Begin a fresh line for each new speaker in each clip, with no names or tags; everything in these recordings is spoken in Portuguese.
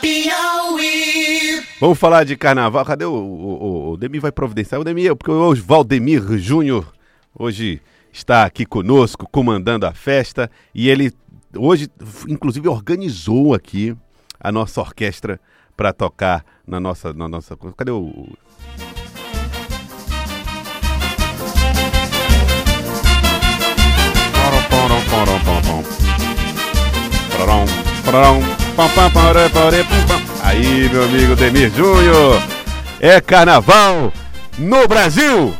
Piauí.
Vamos falar de carnaval. Cadê o, o, o Demi vai providenciar? O Demi, porque hoje Valdemir Júnior hoje está aqui conosco, comandando a festa, e ele hoje, inclusive, organizou aqui a nossa orquestra para tocar na nossa, na nossa. Cadê o. Aí, meu amigo Demir Júnior, é carnaval no Brasil!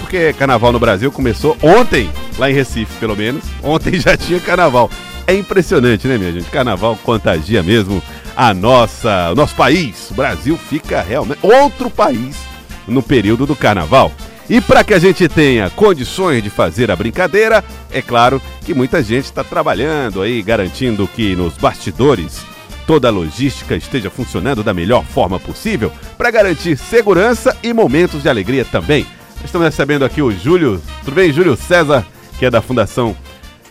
Porque carnaval no Brasil começou ontem, lá em Recife, pelo menos. Ontem já tinha carnaval. É impressionante, né, minha gente? Carnaval contagia mesmo a nossa, o nosso país. O Brasil fica realmente outro país no período do carnaval. E para que a gente tenha condições de fazer a brincadeira, é claro que muita gente está trabalhando aí, garantindo que nos bastidores toda a logística esteja funcionando da melhor forma possível para garantir segurança e momentos de alegria também. Estamos recebendo aqui o Júlio, tudo bem, Júlio César, que é da Fundação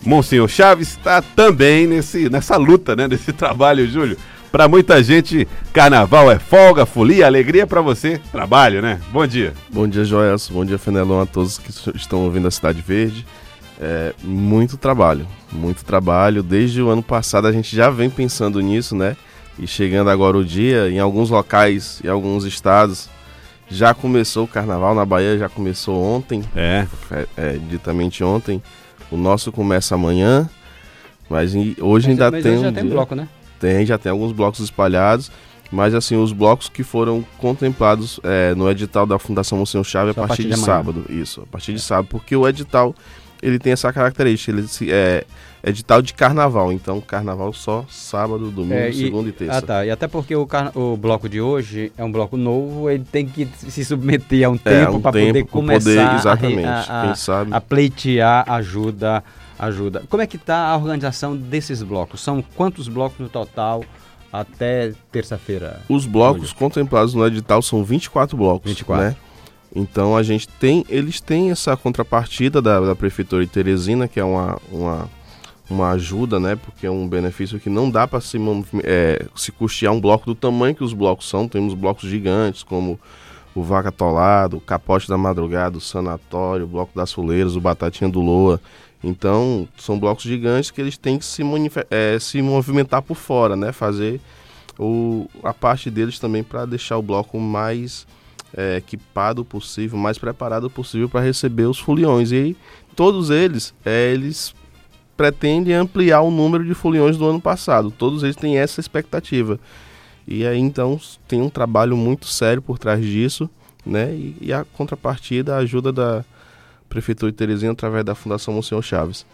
Monsenhor Chaves, está também nesse, nessa luta, né, nesse trabalho, Júlio. Para muita gente, carnaval é folga, folia, alegria para você, trabalho, né? Bom dia.
Bom dia, Joelson. Bom dia, Fenelon, a todos que estão ouvindo a Cidade Verde. É, muito trabalho, muito trabalho. Desde o ano passado a gente já vem pensando nisso, né? E chegando agora o dia, em alguns locais, em alguns estados, já começou o carnaval. Na Bahia já começou ontem.
É.
É, é ditamente ontem. O nosso começa amanhã. Mas hoje
Mas-
ainda
mas
tem
hoje já
um
tem
dia-
bloco, né?
Tem, já tem alguns blocos espalhados, mas assim, os blocos que foram contemplados é, no edital da Fundação Monsenhor Chave
Só
a partir, de,
amanhã.
sábado. Isso, a partir de sábado, porque o edital ele tem essa característica, ele se- é edital de carnaval, então carnaval só sábado, domingo,
É, e-
segunda e terça.
Ah, tá. E até porque o, o bloco de hoje é um bloco novo, ele tem que se submeter a um
É,
tempo
um
para poder começar
poder-
a
exatamente.
a, a, a pleitear ajuda, ajuda. Como é que está a organização desses blocos? São quantos blocos no total até terça-feira?
Os blocos contemplados no edital são 24 blocos,
24.
né? Então a gente tem, eles têm essa contrapartida da, da prefeitura de Teresina, que é uma, uma, uma ajuda, né? Porque é um benefício que não dá para se, é, se custear um bloco do tamanho que os blocos são. Temos blocos gigantes, como o Vaca Atolado, o Capote da Madrugada, o Sanatório, o Bloco das Fuleiras, o Batatinha do Loa. Então, são blocos gigantes que eles têm que se, é, se movimentar por fora, né? Fazer o, a parte deles também para deixar o bloco mais é, equipado possível, mais preparado possível para receber os foliões. E todos eles, é, eles pretendem ampliar o número de foliões do ano passado. Todos eles têm essa expectativa. E aí, então, tem um trabalho muito sério por trás disso, né? E, e a contrapartida, a ajuda da Prefeitura de Teresina através da Fundação Monsenhor Chaves.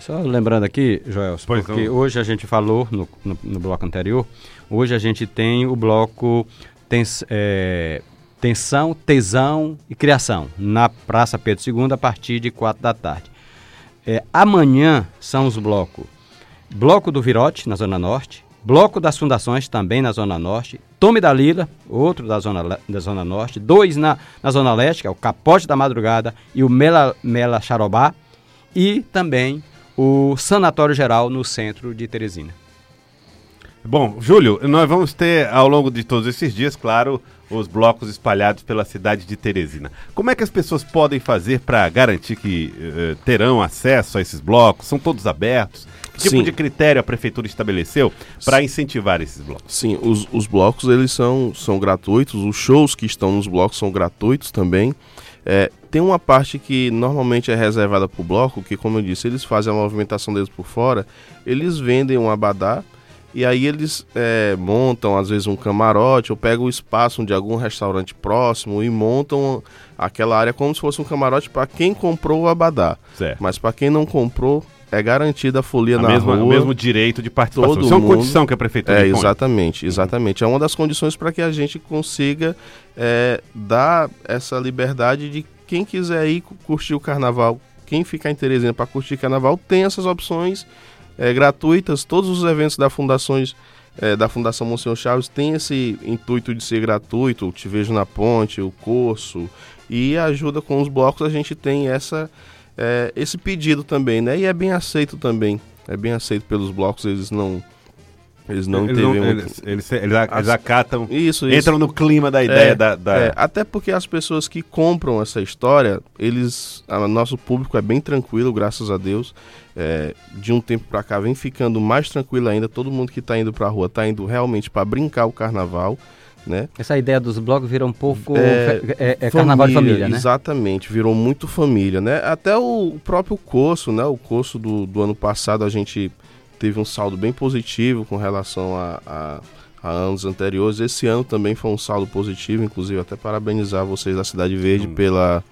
Só lembrando aqui, Joel,
Pois
porque
não.
hoje a gente falou no, no, no bloco anterior, hoje a gente tem o bloco tens, é, Tensão, Tesão e Criação, na Praça Pedro II, a partir de 4 da tarde. É, amanhã são os blocos Bloco do Virote, na Zona Norte, Bloco das Fundações, também na Zona Norte, Tome da Lila, outro da Zona, da zona Norte, dois na, na Zona Leste, que é o Capote da Madrugada e o Mela, Mela Xarobá, e também o Sanatório Geral no centro de Teresina.
Bom, Júlio, nós vamos ter ao longo de todos esses dias, claro, os blocos espalhados pela cidade de Teresina. Como é que as pessoas podem fazer para garantir que eh, terão acesso a esses blocos? São todos abertos? Que tipo
Sim.
de critério a prefeitura estabeleceu para incentivar esses blocos?
Sim, os, os blocos eles são, são gratuitos, os shows que estão nos blocos são gratuitos também. É, tem uma parte que normalmente é reservada para o bloco, que como eu disse, eles fazem a movimentação deles por fora, eles vendem um abadá e aí eles é, montam às vezes um camarote ou pegam o espaço de algum restaurante próximo e montam aquela área como se fosse um camarote para quem comprou o abadá.
Certo.
Mas para quem não comprou, é garantida a folia
A
na
mesma-
rua.
o mesmo direito de participação.
todo
Isso é uma
mundo-
condição que a prefeitura
É,
impõe.
exatamente, exatamente. É uma das condições para que a gente consiga é, dar essa liberdade de quem quiser ir cu- curtir o carnaval, quem ficar em Teresina para curtir carnaval, tem essas opções é, gratuitas. Todos os eventos da fundações é, da Fundação Monsenhor Chaves têm esse intuito de ser gratuito. O Te Vejo na Ponte, o curso e ajuda com os blocos a gente tem essa é, esse pedido também, né? E é bem aceito também. É bem aceito pelos blocos, eles não Eles não
eles,
teve
eles,
muito...
eles, eles, a- eles acatam,
Isso, isso.
entram no clima da ideia
É,
da... da-
É, até porque as pessoas que compram essa história, eles, a- nosso público é bem tranquilo, graças a Deus. É, de um tempo pra cá vem ficando mais tranquilo ainda. Todo mundo que tá indo pra rua tá indo realmente pra brincar o carnaval, né?
Essa ideia dos blocos vira um pouco.
É,
fe- É, é carnaval de família, né?
Exatamente, virou muito família, né? Até o, o próprio curso, né? O curso do, do ano passado a gente teve um saldo bem positivo com relação a, a- a anos anteriores. Esse ano também foi um saldo positivo, inclusive até parabenizar vocês da Cidade Verde
Hum.
pela,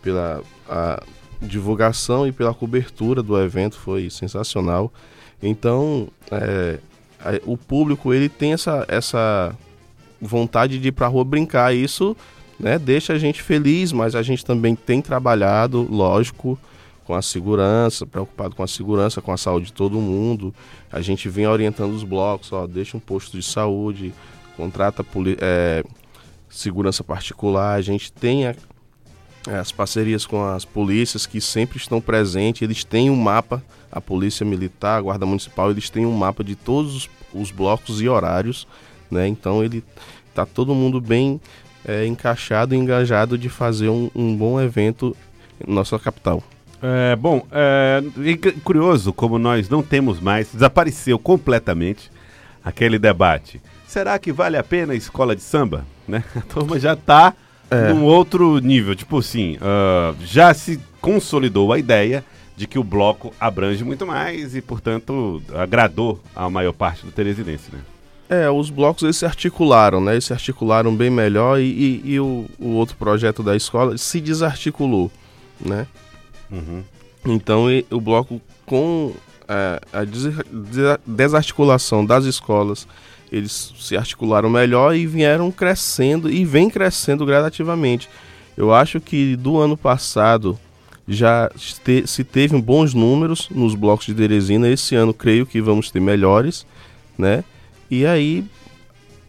pela a divulgação e pela cobertura do evento, foi sensacional. Então, é, a- o público ele tem essa, essa vontade de ir pra rua brincar. Isso né, deixa a gente feliz, mas a gente também tem trabalhado, lógico, com a segurança, preocupado com a segurança, com a saúde de todo mundo. A gente vem orientando os blocos, ó, deixa um posto de saúde, contrata é, segurança particular. A gente tem a- as parcerias com as polícias que sempre estão presentes. Eles têm um mapa, a polícia militar, a guarda municipal, eles têm um mapa de todos os, os blocos e horários, né? Então ele tá todo mundo bem é, encaixado e engajado de fazer um, um bom evento em nossa capital.
É, bom, é, cu- curioso como nós não temos mais, desapareceu completamente aquele debate. Será que vale a pena a escola de samba? Né? A turma já está
É.
num outro nível. Tipo assim, ah, já se consolidou a ideia de que o bloco abrange muito mais e, portanto, agradou a maior parte do teresinense, né?
É, os blocos eles se articularam, né? Eles se articularam bem melhor e, e- e o, o outro projeto da escola se desarticulou, né?
Uhum.
Então e- o bloco com é, a des- desarticulação das escolas, eles se articularam melhor e vieram crescendo e vem crescendo gradativamente. Eu acho que do ano passado já este- se teve bons números nos blocos de Teresina. Esse ano creio que vamos ter melhores, né? E aí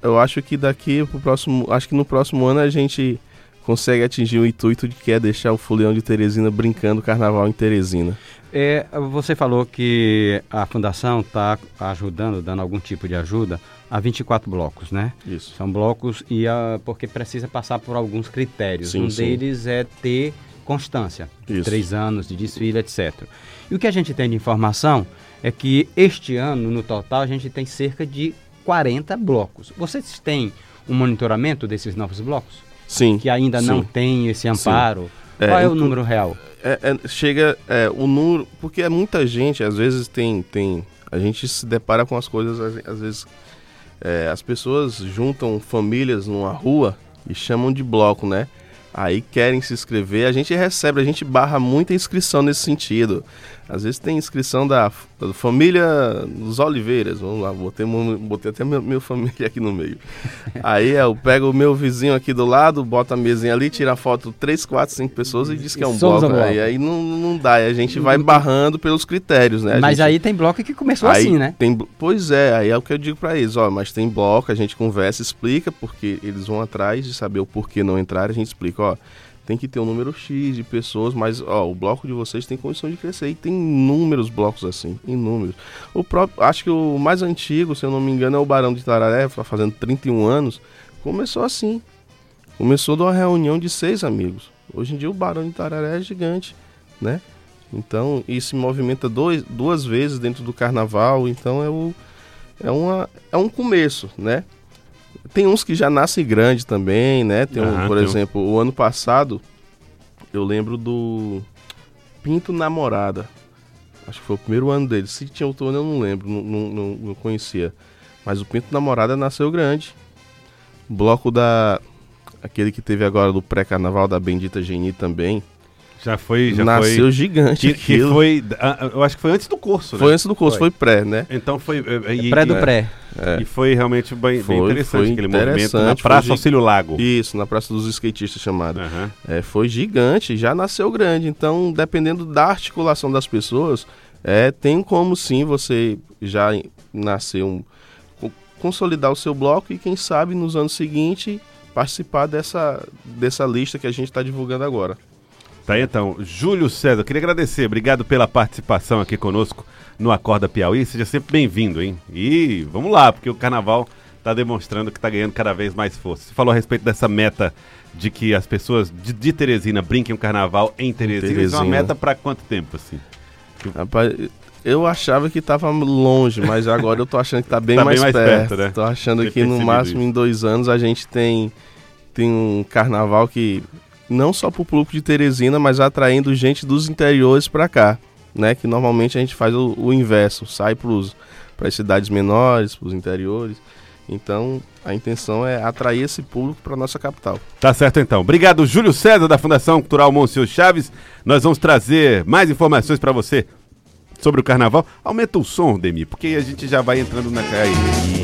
eu acho que daqui pro próximo, acho que no próximo ano a gente consegue atingir o intuito de que é deixar o Fuleão de Teresina brincando carnaval em Teresina.
É, você falou que a fundação está ajudando, dando algum tipo de ajuda a 24 blocos, né?
Isso.
São blocos e a, porque precisa passar por alguns critérios.
Sim,
um
sim.
deles é ter constância,
Isso.
três anos de desfile, etc. E o que a gente tem de informação é que este ano, no total, a gente tem cerca de 40 blocos. Vocês têm um monitoramento desses novos blocos?
Sim.
Que ainda não
sim.
tem esse amparo?
É,
Qual é o número real?
É, é, chega é, o número, porque é muita gente, às vezes tem, tem a gente se depara com as coisas, às, às vezes é, as pessoas juntam famílias numa rua e chamam de bloco, né? Aí querem se inscrever, a gente recebe, a gente barra muita inscrição nesse sentido. Às vezes tem inscrição da família dos Oliveiras, vamos lá, botei, botei até meu, meu família aqui no meio. Aí eu pego o meu vizinho aqui do lado, bota a mesinha ali, tira a foto 3, 4, 5 pessoas e diz que é um
Somos
bloco.
um bloco.
Aí, aí não, não dá, a gente vai barrando pelos critérios, né? A
Mas
gente-
aí tem bloco que começou
Aí
assim, né?
Tem, pois é, aí é o que eu digo pra eles, ó, mas tem bloco, a gente conversa, explica, porque eles vão atrás de saber o porquê não entrar, a gente explica, ó, tem que ter um número X de pessoas, mas ó, o bloco de vocês tem condição de crescer e tem inúmeros blocos assim, inúmeros. O próprio, acho que o mais antigo, se eu não me engano, é o Barão de Tararé, fazendo 31 anos, começou assim. Começou de uma reunião de seis amigos. Hoje em dia o Barão de Tararé é gigante, né? Então, e se movimenta dois, duas vezes dentro do carnaval, então é, o, é, uma, é um começo, né? Tem uns que já nascem grande também, né? Tem um,
Aham,
por
tem um.
exemplo, o ano passado, eu lembro do Pinto Namorada. Acho que foi o primeiro ano dele. Se tinha outro ano, eu não lembro, não, não, não, conhecia. Mas o Pinto Namorada nasceu grande. Bloco da. Aquele que teve agora do pré-carnaval da Bendita Geni também.
Já foi, já
nasceu
foi.
gigante.
Que, que
aquilo.
foi. ah, Eu acho que foi antes do curso,
Foi
né?
antes do curso,
Foi.
foi, pré, né?
Então foi. eh, e-
Pré do
e-
pré.
É.
E foi realmente bem, bem
Foi,
interessante
foi
aquele movimento na
interessante, foi
Praça Auxílio Lago.
Isso, na Praça dos Skatistas chamada.
Aham.
É, foi gigante, já nasceu grande. Então, dependendo da articulação das pessoas, é, tem como sim você já nascer um. co- consolidar o seu bloco e, quem sabe, nos anos seguintes, participar dessa, dessa lista que a gente está divulgando agora.
Tá aí, então, Júlio César, queria agradecer, obrigado pela participação aqui conosco no Acorda Piauí, seja sempre bem-vindo, hein? E vamos lá, porque o carnaval tá demonstrando que tá ganhando cada vez mais força. Você falou a respeito dessa meta de que as pessoas de, de Teresina brinquem o carnaval em Teresina. Isso é uma
Teresina.
meta para quanto tempo, assim?
Rapaz, eu achava que tava longe, mas agora eu tô achando que tá bem,
Tá bem
mais,
mais
perto.
perto, né?
Tô achando
Ter
que no máximo
isso.
em dois anos a gente tem, tem um carnaval que não só pro público de Teresina, mas atraindo gente dos interiores pra cá, né? Que normalmente a gente faz o, o inverso, sai para as cidades menores, pros interiores. Então a intenção é atrair esse público para nossa capital.
Tá certo então. Obrigado, Júlio César, da Fundação Cultural Monsenhor Chaves. Nós vamos trazer mais informações para você sobre o carnaval. Aumenta o som, Demi, porque a gente já vai entrando na. Aí.